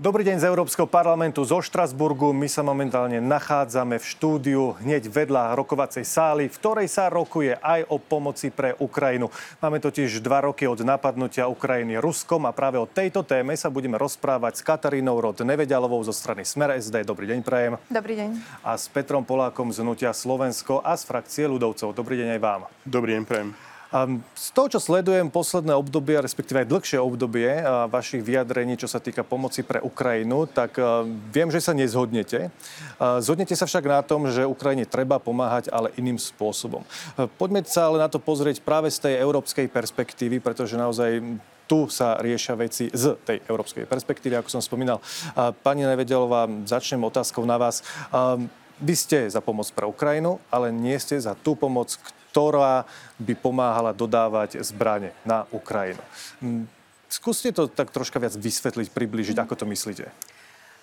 Dobrý deň z Európskeho parlamentu zo Štrasburgu. My sa momentálne nachádzame v štúdiu hneď vedľa rokovacej sály, v ktorej sa rokuje aj o pomoci pre Ukrajinu. Máme totiž dva roky od napadnutia Ukrajiny Ruskom a práve o tejto téme sa budeme rozprávať s Katarínou Rod Nevedialovou zo strany Smer SD. Dobrý deň, prajem. Dobrý deň. A s Petrom Polákom z Hnutia Slovensko a z frakcie ľudovcov. Dobrý deň aj vám. Dobrý deň, prajem. Z toho, čo sledujem posledné obdobie, respektíve aj dlhšie obdobie vašich vyjadrení, čo sa týka pomoci pre Ukrajinu, tak viem, že sa nezhodnete. Zhodnete sa však na tom, že Ukrajine treba pomáhať, ale iným spôsobom. Poďme sa ale na to pozrieť práve z tej európskej perspektívy, pretože naozaj tu sa riešia veci z tej európskej perspektívy, ako som spomínal. Pani Nevedelová, začnem otázkou na vás. Vy ste za pomoc pre Ukrajinu, ale nie ste za tú pomoc, ktorá by pomáhala dodávať zbranie na Ukrajinu. Hm, skúste to tak troška viac vysvetliť, približiť, ako to myslíte.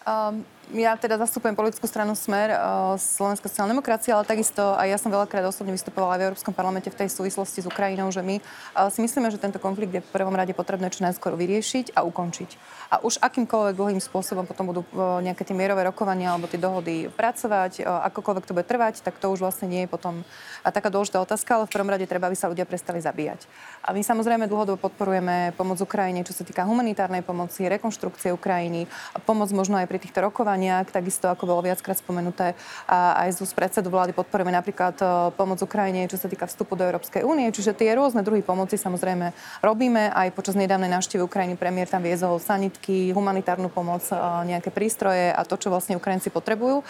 Um, ja teda zastupujem politickú stranu Smer, uh, Slovenská sociálna demokracia, ale takisto aj ja som veľakrát osobne vystupovala aj v Európskom parlamente v tej súvislosti s Ukrajinou, že my uh, si myslíme, že tento konflikt je v prvom rade potrebné čo najskôr vyriešiť a ukončiť. A už akýmkoľvek dlhým spôsobom potom budú uh, nejaké tie mierové rokovania alebo tie dohody pracovať, akokoľvek to bude trvať, tak to už vlastne nie je potom uh, taká dôležitá otázka, ale v prvom rade treba, aby sa ľudia prestali zabíjať. A my samozrejme dlhodobo podporujeme pomoc Ukrajine, čo sa týka humanitárnej pomoci, rekonštrukcie Ukrajiny, pomoc možno aj pri týchto rokovaniach rokovaniach, takisto ako bolo viackrát spomenuté aj z predsedu vlády podporujeme napríklad e, pomoc Ukrajine, čo sa týka vstupu do Európskej únie. Čiže tie rôzne druhy pomoci samozrejme robíme. Aj počas nedávnej návštevy Ukrajiny premiér tam viezol sanitky, humanitárnu pomoc, e, nejaké prístroje a to, čo vlastne Ukrajinci potrebujú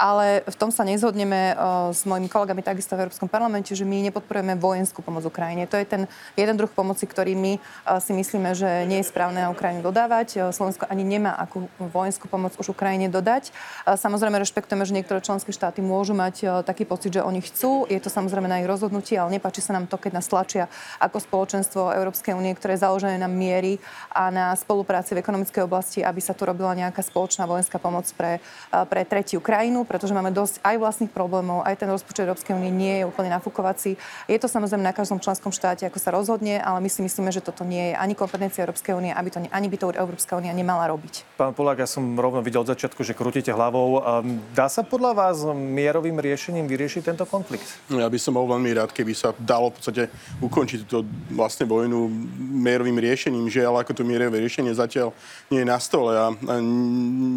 ale v tom sa nezhodneme uh, s mojimi kolegami takisto v Európskom parlamente, že my nepodporujeme vojenskú pomoc Ukrajine. To je ten jeden druh pomoci, ktorý my uh, si myslíme, že nie je správne na Ukrajinu dodávať. Uh, Slovensko ani nemá akú vojenskú pomoc už Ukrajine dodať. Samozrejme rešpektujeme, že niektoré členské štáty môžu mať taký pocit, že oni chcú. Je to samozrejme na ich rozhodnutí, ale nepáči sa nám to, keď nás tlačia ako spoločenstvo Európskej únie, ktoré je založené na miery a na spolupráci v ekonomickej oblasti, aby sa tu robila nejaká spoločná vojenská pomoc pre, pre tretiu krajinu pretože máme dosť aj vlastných problémov, aj ten rozpočet Európskej únie nie je úplne nafúkovací. Je to samozrejme na každom členskom štáte, ako sa rozhodne, ale my si myslíme, že toto nie je ani kompetencia Európskej únie, aby to, ani by to Európska únia nemala robiť. Pán Polák, ja som rovno videl od začiatku, že krútite hlavou. Dá sa podľa vás mierovým riešením vyriešiť tento konflikt? No, ja by som bol veľmi rád, keby sa dalo v podstate ukončiť túto vlastne vojnu mierovým riešením, že ale ako to mierové riešenie zatiaľ nie je na stole. A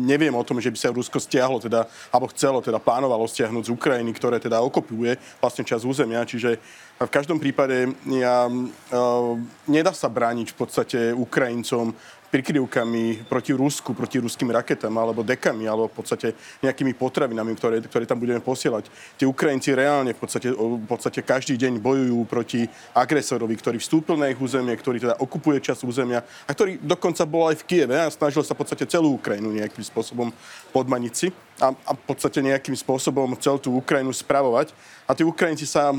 neviem o tom, že by sa Rusko stiahlo, teda, alebo chcelo, teda plánovalo stiahnuť z Ukrajiny, ktoré teda okopuje vlastne čas územia. Čiže v každom prípade ja, uh, nedá sa brániť v podstate Ukrajincom prikryvkami proti Rusku, proti ruským raketám alebo dekami, alebo v podstate nejakými potravinami, ktoré, ktoré tam budeme posielať. Tí Ukrajinci reálne v podstate, v podstate každý deň bojujú proti agresorovi, ktorý vstúpil na ich územie, ktorý teda okupuje čas územia a ktorý dokonca bol aj v Kieve a snažil sa v podstate celú Ukrajinu nejakým spôsobom podmaniť si a, a v podstate nejakým spôsobom chcel tú Ukrajinu spravovať. A tí Ukrajinci sa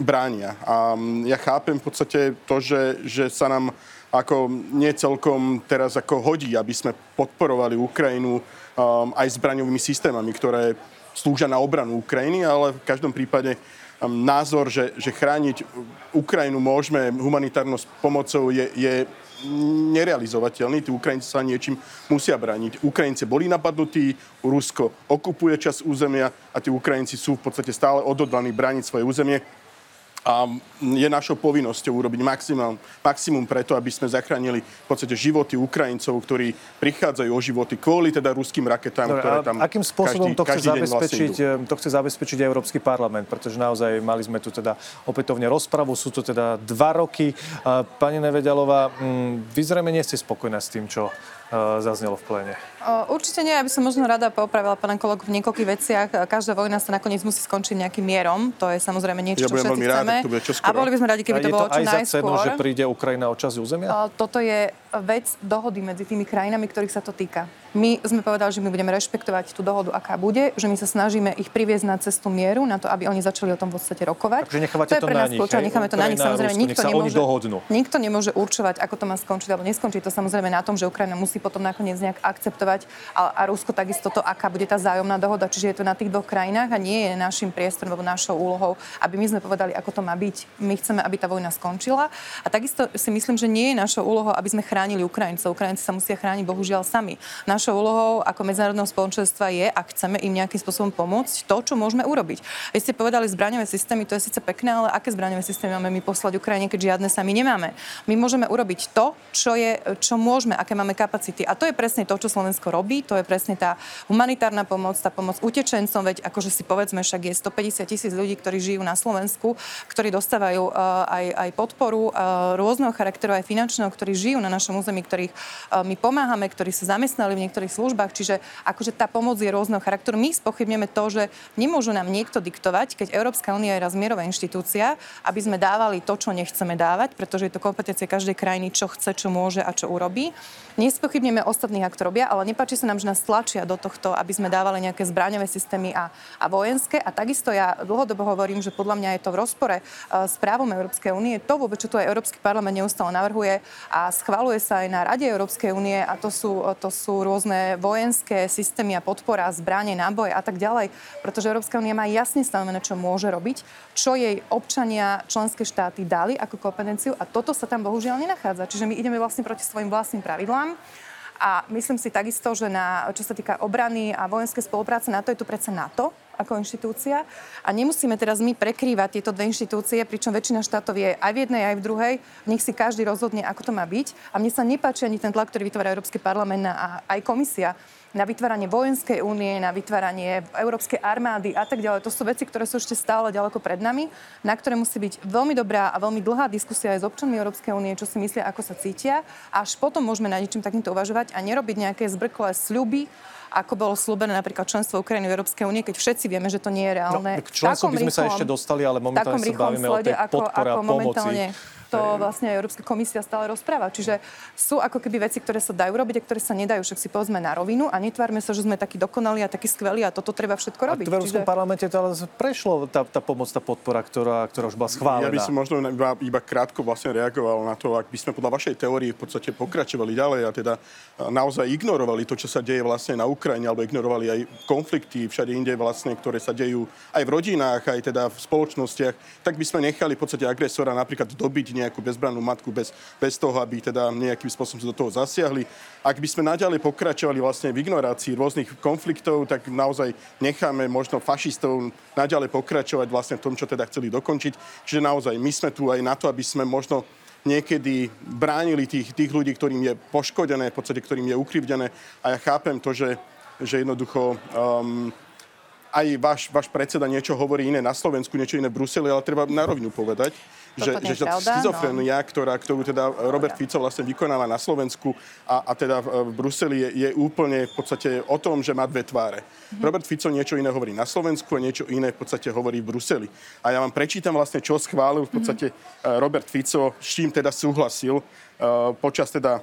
bránia. A ja chápem v podstate to, že, že sa nám ako nie celkom teraz ako hodí, aby sme podporovali Ukrajinu um, aj zbraňovými systémami, ktoré slúžia na obranu Ukrajiny, ale v každom prípade um, názor, že, že chrániť Ukrajinu môžeme humanitárnou pomocou je, je nerealizovateľný. Tí Ukrajinci sa niečím musia brániť. Ukrajinci boli napadnutí, Rusko okupuje čas územia a tí Ukrajinci sú v podstate stále odhodlaní brániť svoje územie a je našou povinnosťou urobiť maximum, maximum preto, aby sme zachránili v podstate životy Ukrajincov, ktorí prichádzajú o životy kvôli teda ruským raketám, Dobre, ktoré tam Akým spôsobom každý, to, chce vlastne zabezpečiť, vlastne to chce zabezpečiť Európsky parlament? Pretože naozaj mali sme tu teda opätovne rozpravu, sú to teda dva roky. Pani Nevedialová, mm, vy zrejme nie ste spokojná s tým, čo zaznelo v pléne. Určite nie, aby som možno rada popravila pána kolegu v niekoľkých veciach. Každá vojna sa nakoniec musí skončiť nejakým mierom. To je samozrejme niečo, ja čo všetci chceme. Rád, a boli by sme radi, keby to bolo čo najskôr. Je to aj za cenu, že príde Ukrajina o časť územia? Toto je vec dohody medzi tými krajinami, ktorých sa to týka. My sme povedali, že my budeme rešpektovať tú dohodu, aká bude, že my sa snažíme ich priviesť na cestu mieru, na to, aby oni začali o tom v podstate rokovať. Takže nechávate to, je pre nás kľúčové, necháme to na nich. Samozrejme, nikto nemôže, nikto nemôže určovať, ako to má skončiť alebo neskončiť. To samozrejme na tom, že Ukrajina musí potom nakoniec nejak akceptovať a, a Rusko takisto to, aká bude tá zájomná dohoda. Čiže je to na tých dvoch krajinách a nie je našim priestorom alebo našou úlohou, aby my sme povedali, ako to má byť. My chceme, aby tá vojna skončila. A takisto si myslím, že nie je našou úlohou, aby sme chránili Ukrajincov. Ukrajinci sa musia chrániť bohužiaľ sami. Naš našou úlohou ako medzinárodného spoločenstva je, ak chceme im nejakým spôsobom pomôcť, to, čo môžeme urobiť. Vy ste povedali zbraňové systémy, to je síce pekné, ale aké zbraňové systémy máme my poslať Ukrajine, keď žiadne sami nemáme. My môžeme urobiť to, čo, je, čo môžeme, aké máme kapacity. A to je presne to, čo Slovensko robí, to je presne tá humanitárna pomoc, tá pomoc utečencom, veď akože si povedzme, však je 150 tisíc ľudí, ktorí žijú na Slovensku, ktorí dostávajú uh, aj, aj podporu uh, rôzneho charakteru, aj finančného, ktorí žijú na našom území, ktorých uh, my pomáhame, ktorí sa zamestnali v niektorých službách. Čiže akože tá pomoc je rôzneho charakteru. My spochybneme to, že nemôžu nám niekto diktovať, keď Európska únia je raz mierová inštitúcia, aby sme dávali to, čo nechceme dávať, pretože je to kompetencia každej krajiny, čo chce, čo môže a čo urobí. Nespochybneme ostatných, ak to robia, ale nepáči sa nám, že nás tlačia do tohto, aby sme dávali nejaké zbraňové systémy a, a vojenské. A takisto ja dlhodobo hovorím, že podľa mňa je to v rozpore uh, s právom Európskej únie. To vôbec, čo tu aj Európsky parlament neustále navrhuje a schvaluje sa aj na Rade Európskej únie a to sú, to sú rôzne vojenské systémy a podpora, zbranie, náboje a tak ďalej. Pretože Európska únia má jasne stanovené, čo môže robiť, čo jej občania členské štáty dali ako kompetenciu a toto sa tam bohužiaľ nenachádza. Čiže my ideme vlastne proti svojim vlastným pravidlám. A myslím si takisto, že na, čo sa týka obrany a vojenskej spolupráce, na to je tu predsa NATO ako inštitúcia. A nemusíme teraz my prekrývať tieto dve inštitúcie, pričom väčšina štátov je aj v jednej, aj v druhej. Nech si každý rozhodne, ako to má byť. A mne sa nepáči ani ten tlak, ktorý vytvára Európsky parlament a aj komisia na vytváranie vojenskej únie, na vytváranie európskej armády a tak ďalej. To sú veci, ktoré sú ešte stále ďaleko pred nami, na ktoré musí byť veľmi dobrá a veľmi dlhá diskusia aj s občanmi Európskej únie, čo si myslia, ako sa cítia. Až potom môžeme na niečím takýmto uvažovať a nerobiť nejaké zbrklé sľuby, ako bolo slúbené napríklad členstvo Ukrajiny v Európskej únie, keď všetci vieme, že to nie je reálne. No, k členstvu by sme rýchlom, sa ešte dostali, ale momentálne sa bavíme o tej podpore a pomoci to vlastne Európska komisia stále rozpráva. Čiže sú ako keby veci, ktoré sa dajú robiť a ktoré sa nedajú. Však si povedzme na rovinu a netvárme sa, že sme takí dokonali a takí skvelí a toto treba všetko robiť. A v Európskom Čiže... parlamente to ale prešlo tá, tá pomoc, tá podpora, ktorá, ktorá už bola schválená. Ja by som možno iba, iba krátko vlastne reagoval na to, ak by sme podľa vašej teórie v podstate pokračovali ďalej a teda naozaj ignorovali to, čo sa deje vlastne na Ukrajine, alebo ignorovali aj konflikty všade inde vlastne, ktoré sa dejú aj v rodinách, aj teda v spoločnostiach, tak by sme nechali v podstate agresora napríklad dobiť nejakú bezbrannú matku bez, bez toho, aby teda nejakým spôsobom sa do toho zasiahli. Ak by sme naďalej pokračovali vlastne v ignorácii rôznych konfliktov, tak naozaj necháme možno fašistov naďalej pokračovať vlastne v tom, čo teda chceli dokončiť. Čiže naozaj my sme tu aj na to, aby sme možno niekedy bránili tých, tých ľudí, ktorým je poškodené, v podstate ktorým je ukrivdené. A ja chápem to, že, že jednoducho um, aj váš, váš predseda niečo hovorí iné na Slovensku, niečo iné v Bruseli, ale treba na rovinu povedať, že, že tá schizofrenia, no. ktorá, ktorú teda Robert Fico vlastne vykonáva na Slovensku a, a teda v Bruseli je, je úplne v podstate o tom, že má dve tváre. Mm-hmm. Robert Fico niečo iné hovorí na Slovensku a niečo iné v podstate hovorí v Bruseli. A ja vám prečítam vlastne, čo schválil v podstate mm-hmm. Robert Fico, s čím teda súhlasil uh, počas teda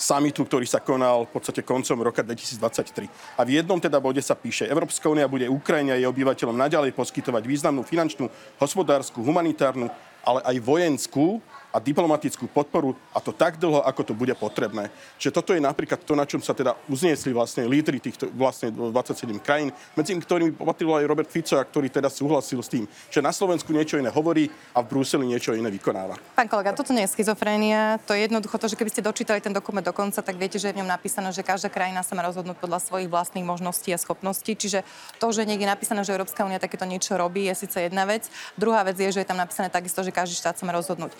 samitu, ktorý sa konal v podstate koncom roka 2023. A v jednom teda bode sa píše, Európska únia bude Ukrajine a jej obyvateľom naďalej poskytovať významnú finančnú, hospodárskú, humanitárnu, ale aj vojenskú a diplomatickú podporu a to tak dlho, ako to bude potrebné. Čiže toto je napríklad to, na čom sa teda uzniesli vlastne lídry týchto vlastne 27 krajín, medzi ktorými patril aj Robert Fico, ktorý teda súhlasil s tým, že na Slovensku niečo iné hovorí a v Bruseli niečo iné vykonáva. Pán kolega, toto nie je schizofrénia, to je jednoducho to, že keby ste dočítali ten dokument do konca, tak viete, že je v ňom napísané, že každá krajina sa má rozhodnúť podľa svojich vlastných možností a schopností. Čiže to, že niekde je napísané, že Európska únia takéto niečo robí, je síce jedna vec. Druhá vec je, že je tam napísané takisto, že každý štát sa má rozhodnúť.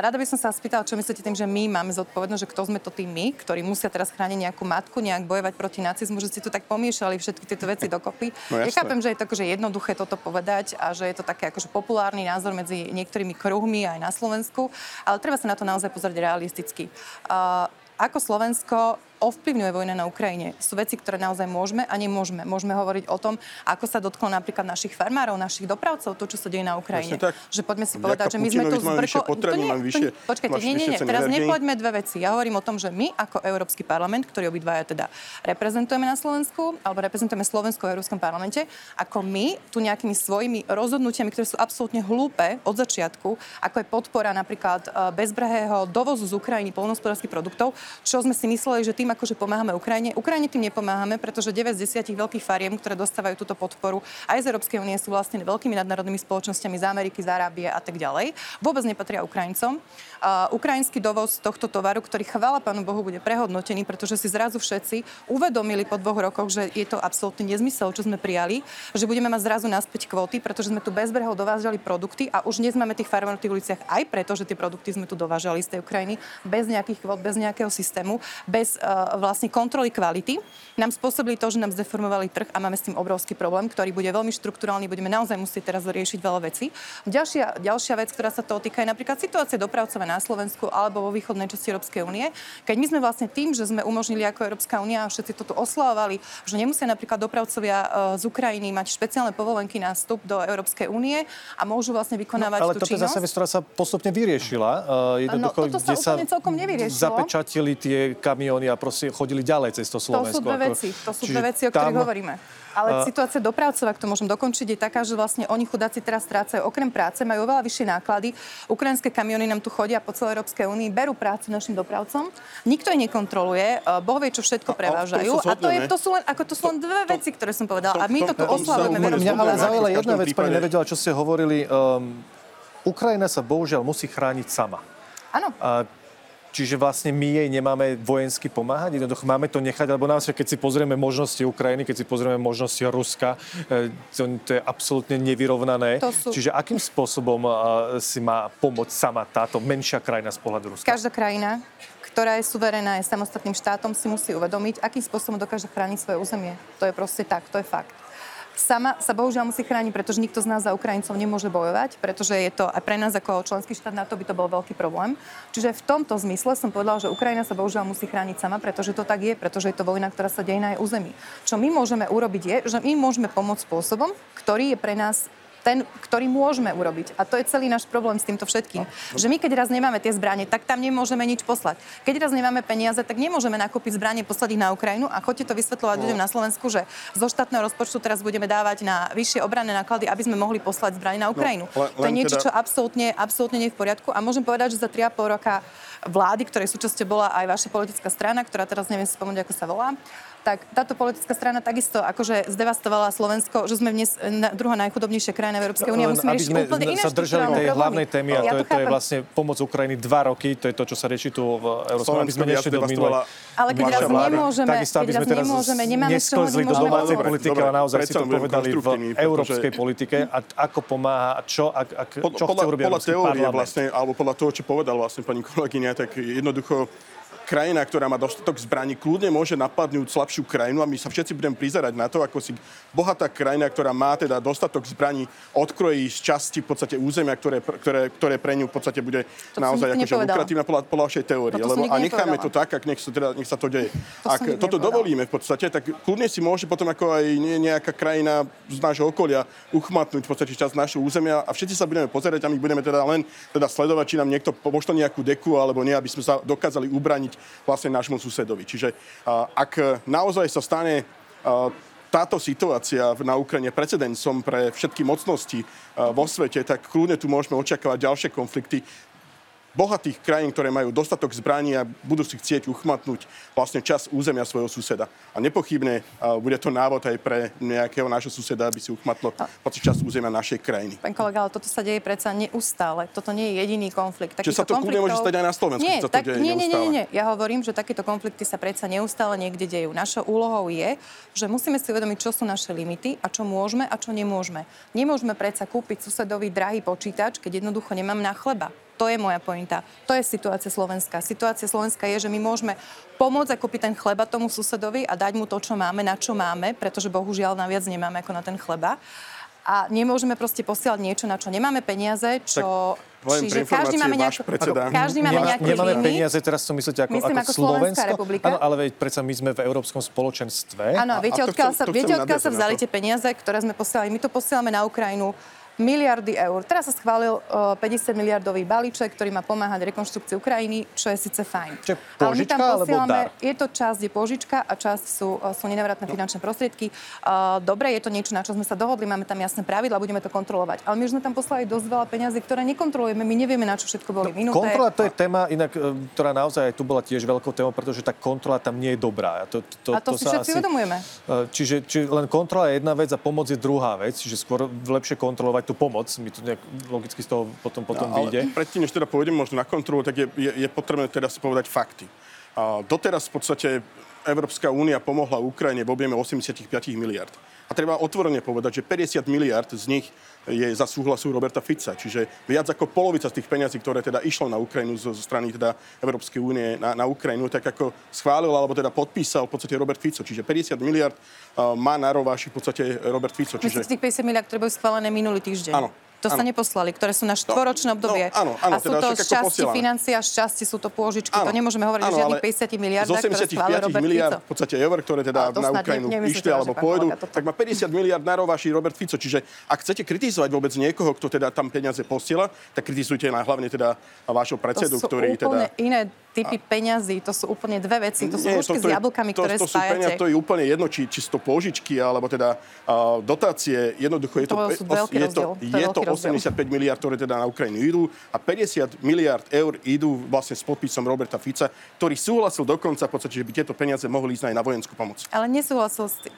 Rada by som sa spýtala, čo myslíte tým, že my máme zodpovednosť, že kto sme to tým my, ktorí musia teraz chrániť nejakú matku, nejak bojovať proti nacizmu, že si tu tak pomiešali všetky tieto veci dokopy. No, ja chápem, že je to akože jednoduché toto povedať a že je to také akože populárny názor medzi niektorými kruhmi aj na Slovensku, ale treba sa na to naozaj pozrieť realisticky. Uh, ako Slovensko ovplyvňuje vojna na Ukrajine. Sú veci, ktoré naozaj môžeme a nemôžeme. Môžeme hovoriť o tom, ako sa dotklo napríklad našich farmárov, našich dopravcov, to, čo sa deje na Ukrajine. tak. Že poďme si povedať, že my sme tu zbrko... To nie, vyššie, to, počkajte, nie, nie, nie. Teraz nepoďme dve veci. Ja hovorím o tom, že my ako Európsky parlament, ktorý obidvaja teda reprezentujeme na Slovensku, alebo reprezentujeme Slovensko v Európskom parlamente, ako my tu nejakými svojimi rozhodnutiami, ktoré sú absolútne hlúpe od začiatku, ako je podpora napríklad e, bezbrehého dovozu z Ukrajiny polnospodárských produktov, čo sme si mysleli, že tým akože pomáhame Ukrajine. Ukrajine tým nepomáhame, pretože 9 z 10 veľkých fariem, ktoré dostávajú túto podporu aj z Európskej únie, sú vlastne veľkými nadnárodnými spoločnosťami z Ameriky, z Arábie a tak ďalej. Vôbec nepatria Ukrajincom. Uh, ukrajinský dovoz tohto tovaru, ktorý chvála Pánu Bohu bude prehodnotený, pretože si zrazu všetci uvedomili po dvoch rokoch, že je to absolútny nezmysel, čo sme prijali, že budeme mať zrazu naspäť kvóty, pretože sme tu bez brehov dovážali produkty a už dnes máme tých farmárov v tých uliciach aj preto, že tie produkty sme tu dovážali z tej Ukrajiny bez nejakých kvót, bez nejakého systému, bez uh, vlastne kontroly kvality. Nám spôsobili to, že nám zdeformovali trh a máme s tým obrovský problém, ktorý bude veľmi štruktúrálny, budeme naozaj musieť teraz riešiť veľa vecí. Ďalšia, ďalšia vec, ktorá sa toho týka, je napríklad situácia dopravcova na Slovensku alebo vo východnej časti Európskej únie. Keď my sme vlastne tým, že sme umožnili ako Európska únia a všetci to tu oslavovali, že nemusia napríklad dopravcovia uh, z Ukrajiny mať špeciálne povolenky na vstup do Európskej únie a môžu vlastne vykonávať no, ale tú toto je činnosť. zase vec, ktorá sa postupne vyriešila. Uh, jednoducho, no, toto sa úplne celkom nevyriešilo. Zapečatili tie kamióny a proste chodili ďalej cez to Slovensko. To sú dve veci, to sú dve veci, o ktorých hovoríme. Ale uh, situácia dopravcov, ak to môžem dokončiť, je taká, že vlastne oni chudáci teraz strácajú okrem práce, majú oveľa vyššie náklady. Ukrajinské kamiony nám tu chodia po celej Európskej únii, berú prácu našim dopravcom. Nikto ich nekontroluje, Boh vie, čo všetko prevážajú. A, to, je, to sú len, ako to sú len dve veci, ktoré som povedala. A my to tu oslavujeme. Mňa ale zaujala jedna vec, pani nevedela, čo ste hovorili. Um, Ukrajina sa bohužiaľ musí chrániť sama. Áno. Čiže vlastne my jej nemáme vojensky pomáhať, jednoducho máme to nechať, lebo nám keď si pozrieme možnosti Ukrajiny, keď si pozrieme možnosti Ruska, e, to, to je absolútne nevyrovnané. Sú... Čiže akým spôsobom e, si má pomôcť sama táto menšia krajina z pohľadu Ruska? Každá krajina, ktorá je suverená, je samostatným štátom, si musí uvedomiť, akým spôsobom dokáže chrániť svoje územie. To je proste tak, to je fakt sama sa bohužiaľ musí chrániť, pretože nikto z nás za Ukrajincov nemôže bojovať, pretože je to aj pre nás ako členský štát na to by to bol veľký problém. Čiže v tomto zmysle som povedala, že Ukrajina sa bohužiaľ musí chrániť sama, pretože to tak je, pretože je to vojna, ktorá sa deje na jej území. Čo my môžeme urobiť je, že my môžeme pomôcť spôsobom, ktorý je pre nás ten, ktorý môžeme urobiť. A to je celý náš problém s týmto všetkým. Že my, keď raz nemáme tie zbranie, tak tam nemôžeme nič poslať. Keď raz nemáme peniaze, tak nemôžeme nakúpiť zbranie, poslať ich na Ukrajinu. A chodte to vysvetľovať no. ľuďom na Slovensku, že zo štátneho rozpočtu teraz budeme dávať na vyššie obranné náklady, aby sme mohli poslať zbranie na no, Ukrajinu. No, len, to je niečo, teda... čo absolútne, absolútne nie je v poriadku. A môžem povedať, že za 3,5 roka vlády, ktorej súčasťou bola aj vaša politická strana, ktorá teraz neviem si spomenúť, ako sa volá, tak táto politická strana takisto akože zdevastovala Slovensko, že sme dnes na, druhá najchudobnejšia krajina v Európskej únie. Musíme riešiť úplne iné sa držali tej hlavnej témy a to, je, to je vlastne pomoc Ukrajiny dva roky, to je to, čo sa rieši tu v Európskom, aby sme nešli do minulé. Ale keď raz nemôžeme, sme teraz nemôžeme, nemáme nesklzli do domácej politiky, ale naozaj si to povedali v európskej politike a ako pomáha, čo, ak, čo chce urobiť Podľa teórie vlastne, alebo podľa toho, čo povedal vlastne pani kolegyňa, tak jednoducho krajina, ktorá má dostatok zbraní, kľudne môže napadnúť slabšiu krajinu a my sa všetci budeme prizerať na to, ako si bohatá krajina, ktorá má teda dostatok zbraní, odkrojí z časti v podstate územia, ktoré, ktoré, ktoré pre ňu v podstate bude to naozaj akože lukratívna podľa, podľa vašej teórie. No lebo, a necháme to tak, ak nech sa, teda, nech sa to deje. To ak toto nepovedala. dovolíme v podstate, tak kľudne si môže potom ako aj nejaká krajina z nášho okolia uchmatnúť v podstate časť našho územia a všetci sa budeme pozerať a my budeme teda len teda sledovať, či nám niekto pošle nejakú deku alebo nie, aby sme sa dokázali ubraniť vlastne nášmu susedovi. Čiže ak naozaj sa stane táto situácia na Ukrajine precedensom pre všetky mocnosti vo svete, tak kľudne tu môžeme očakávať ďalšie konflikty bohatých krajín, ktoré majú dostatok zbraní a budú si chcieť uchmatnúť vlastne čas územia svojho suseda. A nepochybne uh, bude to návod aj pre nejakého nášho suseda, aby si uchmatlo no. čas územia našej krajiny. Pán kolega, ale toto sa deje predsa neustále. Toto nie je jediný konflikt. Čiže sa to konfliktov... môže stať aj na Slovensku? Nie, tak, nie, nie, nie, nie. Ja hovorím, že takéto konflikty sa predsa neustále niekde dejú. Našou úlohou je, že musíme si uvedomiť, čo sú naše limity a čo môžeme a čo nemôžeme. Nemôžeme predsa kúpiť susedovi drahý počítač, keď jednoducho nemám na chleba. To je moja pointa. To je situácia Slovenska. Situácia Slovenska je, že my môžeme pomôcť a kúpiť ten chleba tomu susedovi a dať mu to, čo máme, na čo máme, pretože bohužiaľ naviac nemáme ako na ten chleba. A nemôžeme proste posielať niečo, na čo nemáme peniaze, čo... Tak... Čiže každý máme, nejak... každý máme nejaké Nemáme peniaze, teraz to myslíte ako, Myslím, ako, ako Slovensko? republika. Áno, ale veď predsa my sme v Európskom spoločenstve. Áno, viete, odkiaľ sa, viete, odkiaľ sa vzali tie peniaze, ktoré sme posielali? My to posielame na Ukrajinu miliardy eur. Teraz sa schválil uh, 50 miliardový balíček, ktorý má pomáhať rekonštrukcii Ukrajiny, čo je síce fajn. Čiže požička alebo dar? je to časť je požička a časť sú, uh, sú nenavratné no. finančné prostriedky. Uh, dobre, je to niečo, na čo sme sa dohodli, máme tam jasné pravidla, budeme to kontrolovať. Ale my už sme tam poslali dosť veľa peniazy, ktoré nekontrolujeme, my nevieme, na čo všetko boli no, minuté. Kontrola to je téma, inak, e, ktorá naozaj tu bola tiež veľkou témou, pretože tá kontrola tam nie je dobrá. To, to, a to, to si všetci asi, uvedomujeme. E, čiže, čiže len kontrola je jedna vec a pomoc je druhá vec, čiže skôr lepšie kontrolovať tú pomoc. Mi to nejak logicky z toho potom, potom no, vyjde. Predtým, než teda pôjdem možno na kontrolu, tak je, je, je potrebné teda si povedať fakty. A doteraz v podstate Európska únia pomohla Ukrajine v objeme 85 miliard. A treba otvorene povedať, že 50 miliard z nich je za súhlasu Roberta Fica. Čiže viac ako polovica z tých peňazí, ktoré teda išlo na Ukrajinu zo, strany teda Európskej únie na, na Ukrajinu, tak ako schválil alebo teda podpísal v podstate Robert Fico. Čiže 50 miliard uh, má na rováši v podstate Robert Fico. Čiže... Myslíte, tých 50 miliard, ktoré boli schválené minulý týždeň? Áno. To ano. sa neposlali, ktoré sú na no, štvoročné no, obdobie. No, áno, áno, a sú teda to z časti financia, z časti sú to pôžičky. Áno, to nemôžeme hovoriť o žiadnych 50 miliardách, schválil Robert miliard, Fico. v podstate eur, ktoré teda na Ukrajinu išli alebo pôjdu, tak má 50 miliard na rovaši Robert Fico. Čiže ak chcete kritizovať vôbec niekoho, kto teda tam peniaze posiela, tak kritizujte na hlavne teda vášho predsedu, ktorý teda... iné typy a... peňazí, to sú úplne dve veci. To sú Nie, to, to s jablkami, to, ktoré to, to spájate. Peniaz, to je úplne jedno, či, či to pôžičky, alebo teda uh, dotácie. Jednoducho je to, to, je to, je to 85 miliard, ktoré teda na Ukrajinu idú a 50 miliard eur idú vlastne s podpisom Roberta Fica, ktorý súhlasil dokonca v podstate, že by tieto peniaze mohli ísť aj na vojenskú pomoc. Ale nesúhlasil s tým.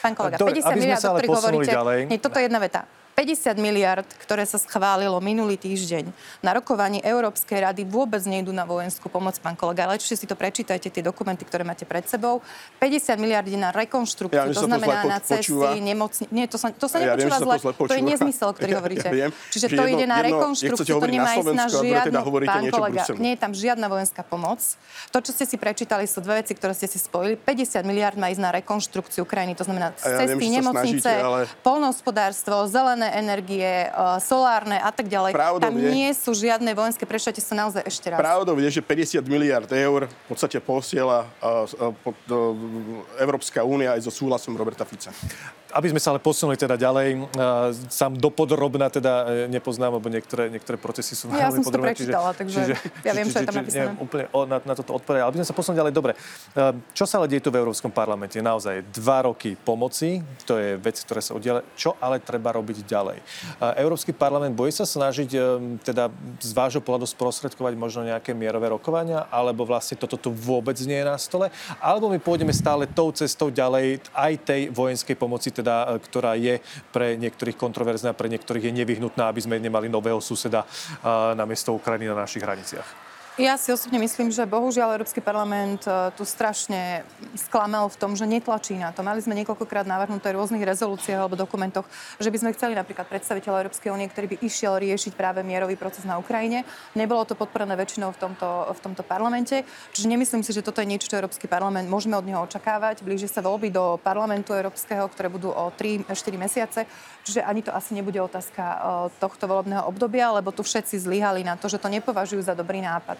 Pán kolega, Dobre, 50 miliard, o ktorých hovoríte, ďalej. nie, toto je jedna veta. 50 miliard, ktoré sa schválilo minulý týždeň na rokovaní Európskej rady, vôbec nejdú na vojenskú pomoc, pán kolega. Ale si to prečítajte, tie dokumenty, ktoré máte pred sebou. 50 miliard je na rekonštrukciu, ja, to znamená to na cesty, nemocni... Nie, to sa, to sa ja, nepočúva zle, to, je nezmysel, o ktorý hovoríte. Ja, viem, Čiže to jedno, ide na rekonštrukciu, to nemá ísť na žiadnu... Teda pán kolega, nie je tam žiadna vojenská pomoc. To, čo ste si prečítali, sú dve veci, ktoré ste si spojili. 50 miliard má ísť na rekonštrukciu krajiny, to znamená cesty, nemocnice, polnohospodárstvo, zelené zelené energie, uh, solárne a tak ďalej. Pravdou Tam je, nie sú žiadne vojenské, prečítate sa naozaj ešte raz. Pravdou je, že 50 miliard eur v podstate posiela uh, uh, Európska únia aj so súhlasom Roberta Fica. Aby sme sa ale posunuli teda ďalej, sám dopodrobná teda e, nepoznám, lebo niektoré, niektoré procesy sú ja veľmi podrobné. Ja som to prečítala, čiže, takže čiže, ja viem, čo je tam napísané. Neviem, úplne o, na, na toto odpovedať, ale by sme sa posunuli ďalej. Dobre, uh, čo sa ale deje tu v Európskom parlamente? Naozaj dva roky pomoci, to je vec, ktoré sa udiela. Čo ale treba robiť ďalej? Uh, Európsky parlament bojí sa snažiť teda z vášho pohľadu sprostredkovať možno nejaké mierové rokovania, alebo vlastne toto tu vôbec nie je na stole, alebo my pôjdeme stále tou cestou ďalej aj tej vojenskej pomoci, teda, e, ktorá je pre niektorých kontroverzná, pre niektorých je nevyhnutná, aby sme nemali nového suseda na miesto Ukrajiny na našich hraniciach. Ja si osobne myslím, že bohužiaľ Európsky parlament e, tu strašne sklamal v tom, že netlačí na to. Mali sme niekoľkokrát navrhnuté rôznych rezolúciách alebo dokumentoch, že by sme chceli napríklad predstaviteľa Európskej únie, ktorý by išiel riešiť práve mierový proces na Ukrajine. Nebolo to podporené väčšinou v tomto, v tomto parlamente. Čiže nemyslím si, že toto je niečo, čo Európsky parlament môžeme od neho očakávať. Blíži sa voľby do parlamentu Európskeho, ktoré budú o 3-4 mesiace. Čiže ani to asi nebude otázka e, tohto volebného obdobia, lebo tu všetci zlyhali na to, že to nepovažujú za dobrý nápad.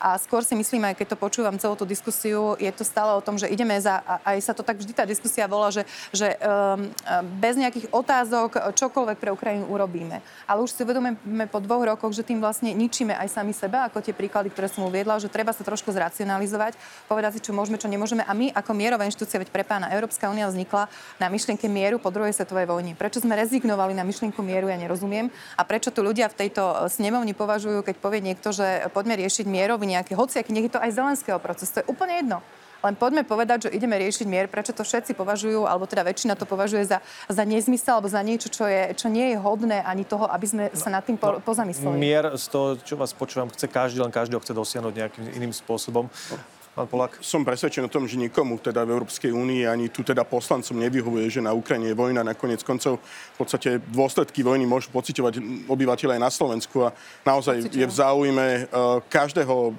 A skôr si myslím, aj keď to počúvam celú tú diskusiu, je to stále o tom, že ideme za, aj sa to tak vždy tá diskusia volá, že, že um, bez nejakých otázok čokoľvek pre Ukrajinu urobíme. Ale už si uvedomíme po dvoch rokoch, že tým vlastne ničíme aj sami seba, ako tie príklady, ktoré som uviedla, že treba sa trošku zracionalizovať, povedať si, čo môžeme, čo nemôžeme. A my ako mierová inštitúcia, veď pre pána Európska únia vznikla na myšlienke mieru po druhej svetovej vojne. Prečo sme rezignovali na myšlienku mieru, ja nerozumiem. A prečo tu ľudia v tejto snemovni považujú, keď povie niekto, že poďme riešiť mierový nejaký hociaký, nech je to aj zelenského proces, to je úplne jedno. Len poďme povedať, že ideme riešiť mier, prečo to všetci považujú, alebo teda väčšina to považuje za, za nezmysel, alebo za niečo, čo, je, čo nie je hodné ani toho, aby sme sa nad tým po, no, pozamysleli. Mier, z toho, čo vás počúvam, chce každý, len každý ho chce dosiahnuť nejakým iným spôsobom. Pán Polák? Som presvedčený o tom, že nikomu teda v Európskej únii ani tu teda poslancom nevyhovuje, že na Ukrajine je vojna. Nakoniec koncov v podstate dôsledky vojny môžu pociťovať obyvateľe aj na Slovensku a naozaj Pocitujem. je v záujme uh, každého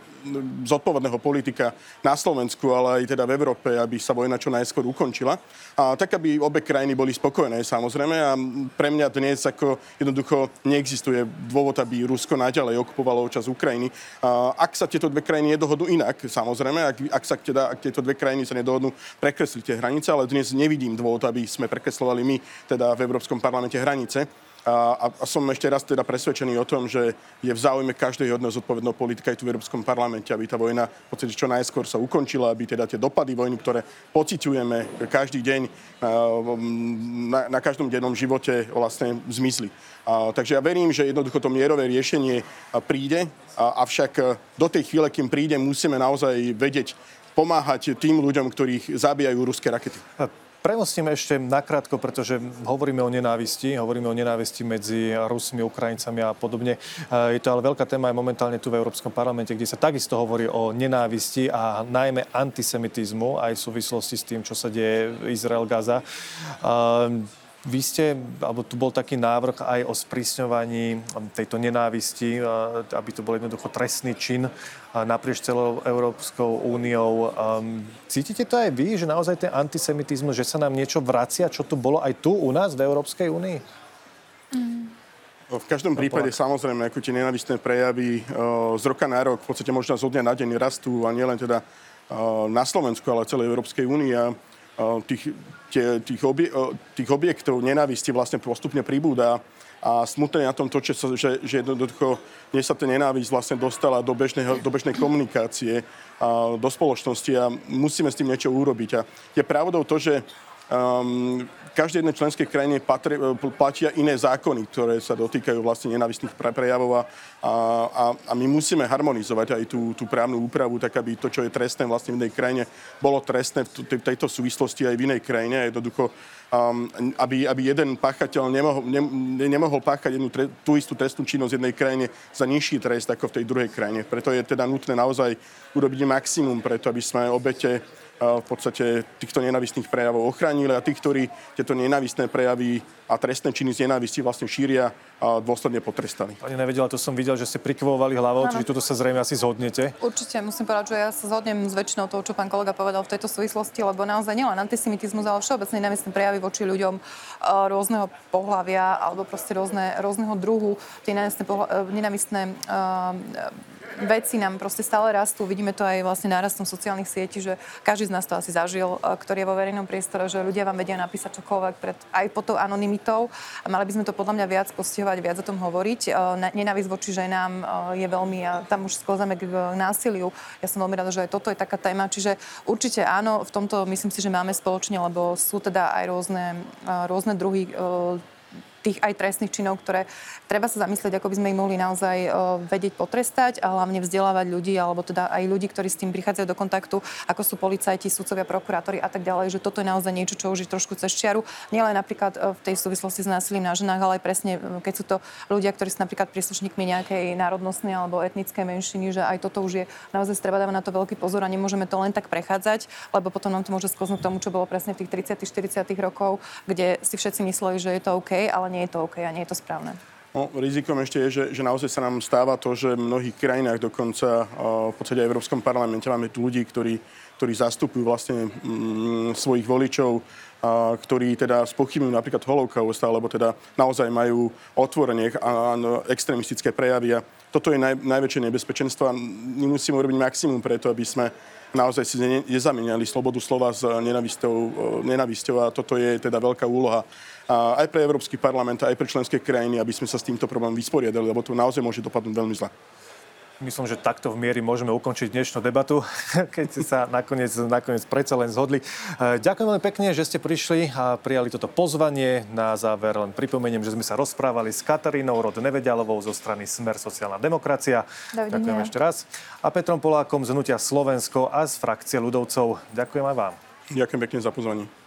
zodpovedného politika na Slovensku, ale aj teda v Európe, aby sa vojna čo najskôr ukončila. A tak, aby obe krajiny boli spokojné, samozrejme. A pre mňa dnes ako jednoducho neexistuje dôvod, aby Rusko naďalej okupovalo čas Ukrajiny. A ak sa tieto dve krajiny nedohodnú inak, samozrejme, ak, ak sa teda, ak tieto dve krajiny sa nedohodnú, prekresliť tie hranice, ale dnes nevidím dôvod, aby sme prekreslovali my teda v Európskom parlamente hranice. A, a som ešte raz teda presvedčený o tom, že je v záujme každého jedného zodpovedného politika aj tu v Európskom parlamente, aby tá vojna v podstate čo najskôr sa ukončila, aby teda tie dopady vojny, ktoré pociťujeme každý deň na, na každom dennom živote vlastne zmizli. A, takže ja verím, že jednoducho to mierové riešenie príde, a, avšak do tej chvíle, kým príde, musíme naozaj vedieť pomáhať tým ľuďom, ktorých zabíjajú ruské rakety. Premostíme ešte nakrátko, pretože hovoríme o nenávisti, hovoríme o nenávisti medzi Rusmi, Ukrajincami a podobne. Je to ale veľká téma aj momentálne tu v Európskom parlamente, kde sa takisto hovorí o nenávisti a najmä antisemitizmu aj v súvislosti s tým, čo sa deje Izrael-Gaza. Vy ste, alebo tu bol taký návrh aj o sprísňovaní tejto nenávisti, aby to bol jednoducho trestný čin naprieč celou Európskou úniou. Cítite to aj vy, že naozaj ten antisemitizmus, že sa nám niečo vracia, čo tu bolo aj tu u nás v Európskej únii? Mm. V každom prípade samozrejme, ako tie nenavistné prejavy z roka na rok, v podstate možno zo dňa na deň rastú a nielen teda na Slovensku, ale celej Európskej únii. A tých, tých, obie, tých objektov nenávisti vlastne postupne pribúda a smutné na tom to, že, že, že jednoducho dnes sa tá nenávisť vlastne dostala do, bežného, do bežnej komunikácie a do spoločnosti a musíme s tým niečo urobiť. A je pravdou to, že um, každej jednej členskej krajine patri, e, platia iné zákony, ktoré sa dotýkajú vlastne nenavistných prejavov a, a, a my musíme harmonizovať aj tú, tú právnu úpravu, tak aby to, čo je trestné vlastne v inej krajine, bolo trestné v tejto súvislosti aj v inej krajine. Jednoducho um, aby, aby jeden páchateľ nemohol, ne, nemohol páchať jednu tre, tú istú trestnú činnosť v jednej krajine za nižší trest ako v tej druhej krajine. Preto je teda nutné naozaj urobiť maximum preto, aby sme obete v podstate týchto nenavistných prejavov ochránili a tých, ktorí tieto nenavistné prejavy a trestné činy z nenávisti vlastne šíria a dôsledne potrestali. Pani nevedela, to som videl, že ste prikvovali hlavou, čiže toto sa zrejme asi zhodnete. Určite musím povedať, že ja sa zhodnem s väčšinou toho, čo pán kolega povedal v tejto súvislosti, lebo naozaj nielen antisemitizmus, ale všeobecne nenavistné prejavy voči ľuďom rôzneho pohľavia alebo proste rôzne, rôzneho druhu, tie nenavistné, uh, veci nám proste stále rastú. Vidíme to aj vlastne nárastom sociálnych sietí, že každý z nás to asi zažil, e, ktorý je vo verejnom priestore, že ľudia vám vedia napísať čokoľvek pred, aj pod tou anonymitou. A mali by sme to podľa mňa viac postihovať, viac o tom hovoriť. E, nenávisť voči ženám e, je veľmi, a tam už sklzame k násiliu. Ja som veľmi rada, že aj toto je taká téma. Čiže určite áno, v tomto myslím si, že máme spoločne, lebo sú teda aj rôzne, rôzne druhy tých aj trestných činov, ktoré treba sa zamyslieť, ako by sme ich mohli naozaj vedieť potrestať a hlavne vzdelávať ľudí, alebo teda aj ľudí, ktorí s tým prichádzajú do kontaktu, ako sú policajti, sudcovia, prokurátori a tak ďalej, že toto je naozaj niečo, čo už je trošku cez čiaru. Nielen napríklad uh, v tej súvislosti s násilím na ženách, ale aj presne, keď sú to ľudia, ktorí sú napríklad príslušníkmi nejakej národnostnej alebo etnickej menšiny, že aj toto už je naozaj treba dávať na to veľký pozor a nemôžeme to len tak prechádzať, lebo potom nám to môže sklznúť tomu, čo bolo presne v tých 30 40 rokov, kde si všetci mysleli, že je to OK, ale nie je to OK a nie je to správne. No, rizikom ešte je, že, že naozaj sa nám stáva to, že v mnohých krajinách, dokonca v podstate aj v Európskom parlamente, máme tu ľudí, ktorí, ktorí zastupujú vlastne mm, svojich voličov, a, ktorí teda spochybňujú napríklad holokaust, alebo teda naozaj majú otvorenie a, a extremistické prejavy. A toto je naj, najväčšie nebezpečenstvo a my musíme urobiť maximum preto, aby sme naozaj si nezamieniali slobodu slova s nenavisťou, nenavisťou a toto je teda veľká úloha aj pre Európsky parlament, aj pre členské krajiny, aby sme sa s týmto problémom vysporiadali, lebo to naozaj môže dopadnúť veľmi zle. Myslím, že takto v miery môžeme ukončiť dnešnú debatu, keď ste sa nakoniec, nakoniec predsa len zhodli. E, ďakujem veľmi pekne, že ste prišli a prijali toto pozvanie. Na záver len pripomeniem, že sme sa rozprávali s Katarínou Rod Nevedialovou zo strany Smer sociálna demokracia. Dovidenia. Ďakujem ešte raz. A Petrom Polákom z Hnutia Slovensko a z frakcie ľudovcov. Ďakujem aj vám. Ďakujem pekne za pozvanie.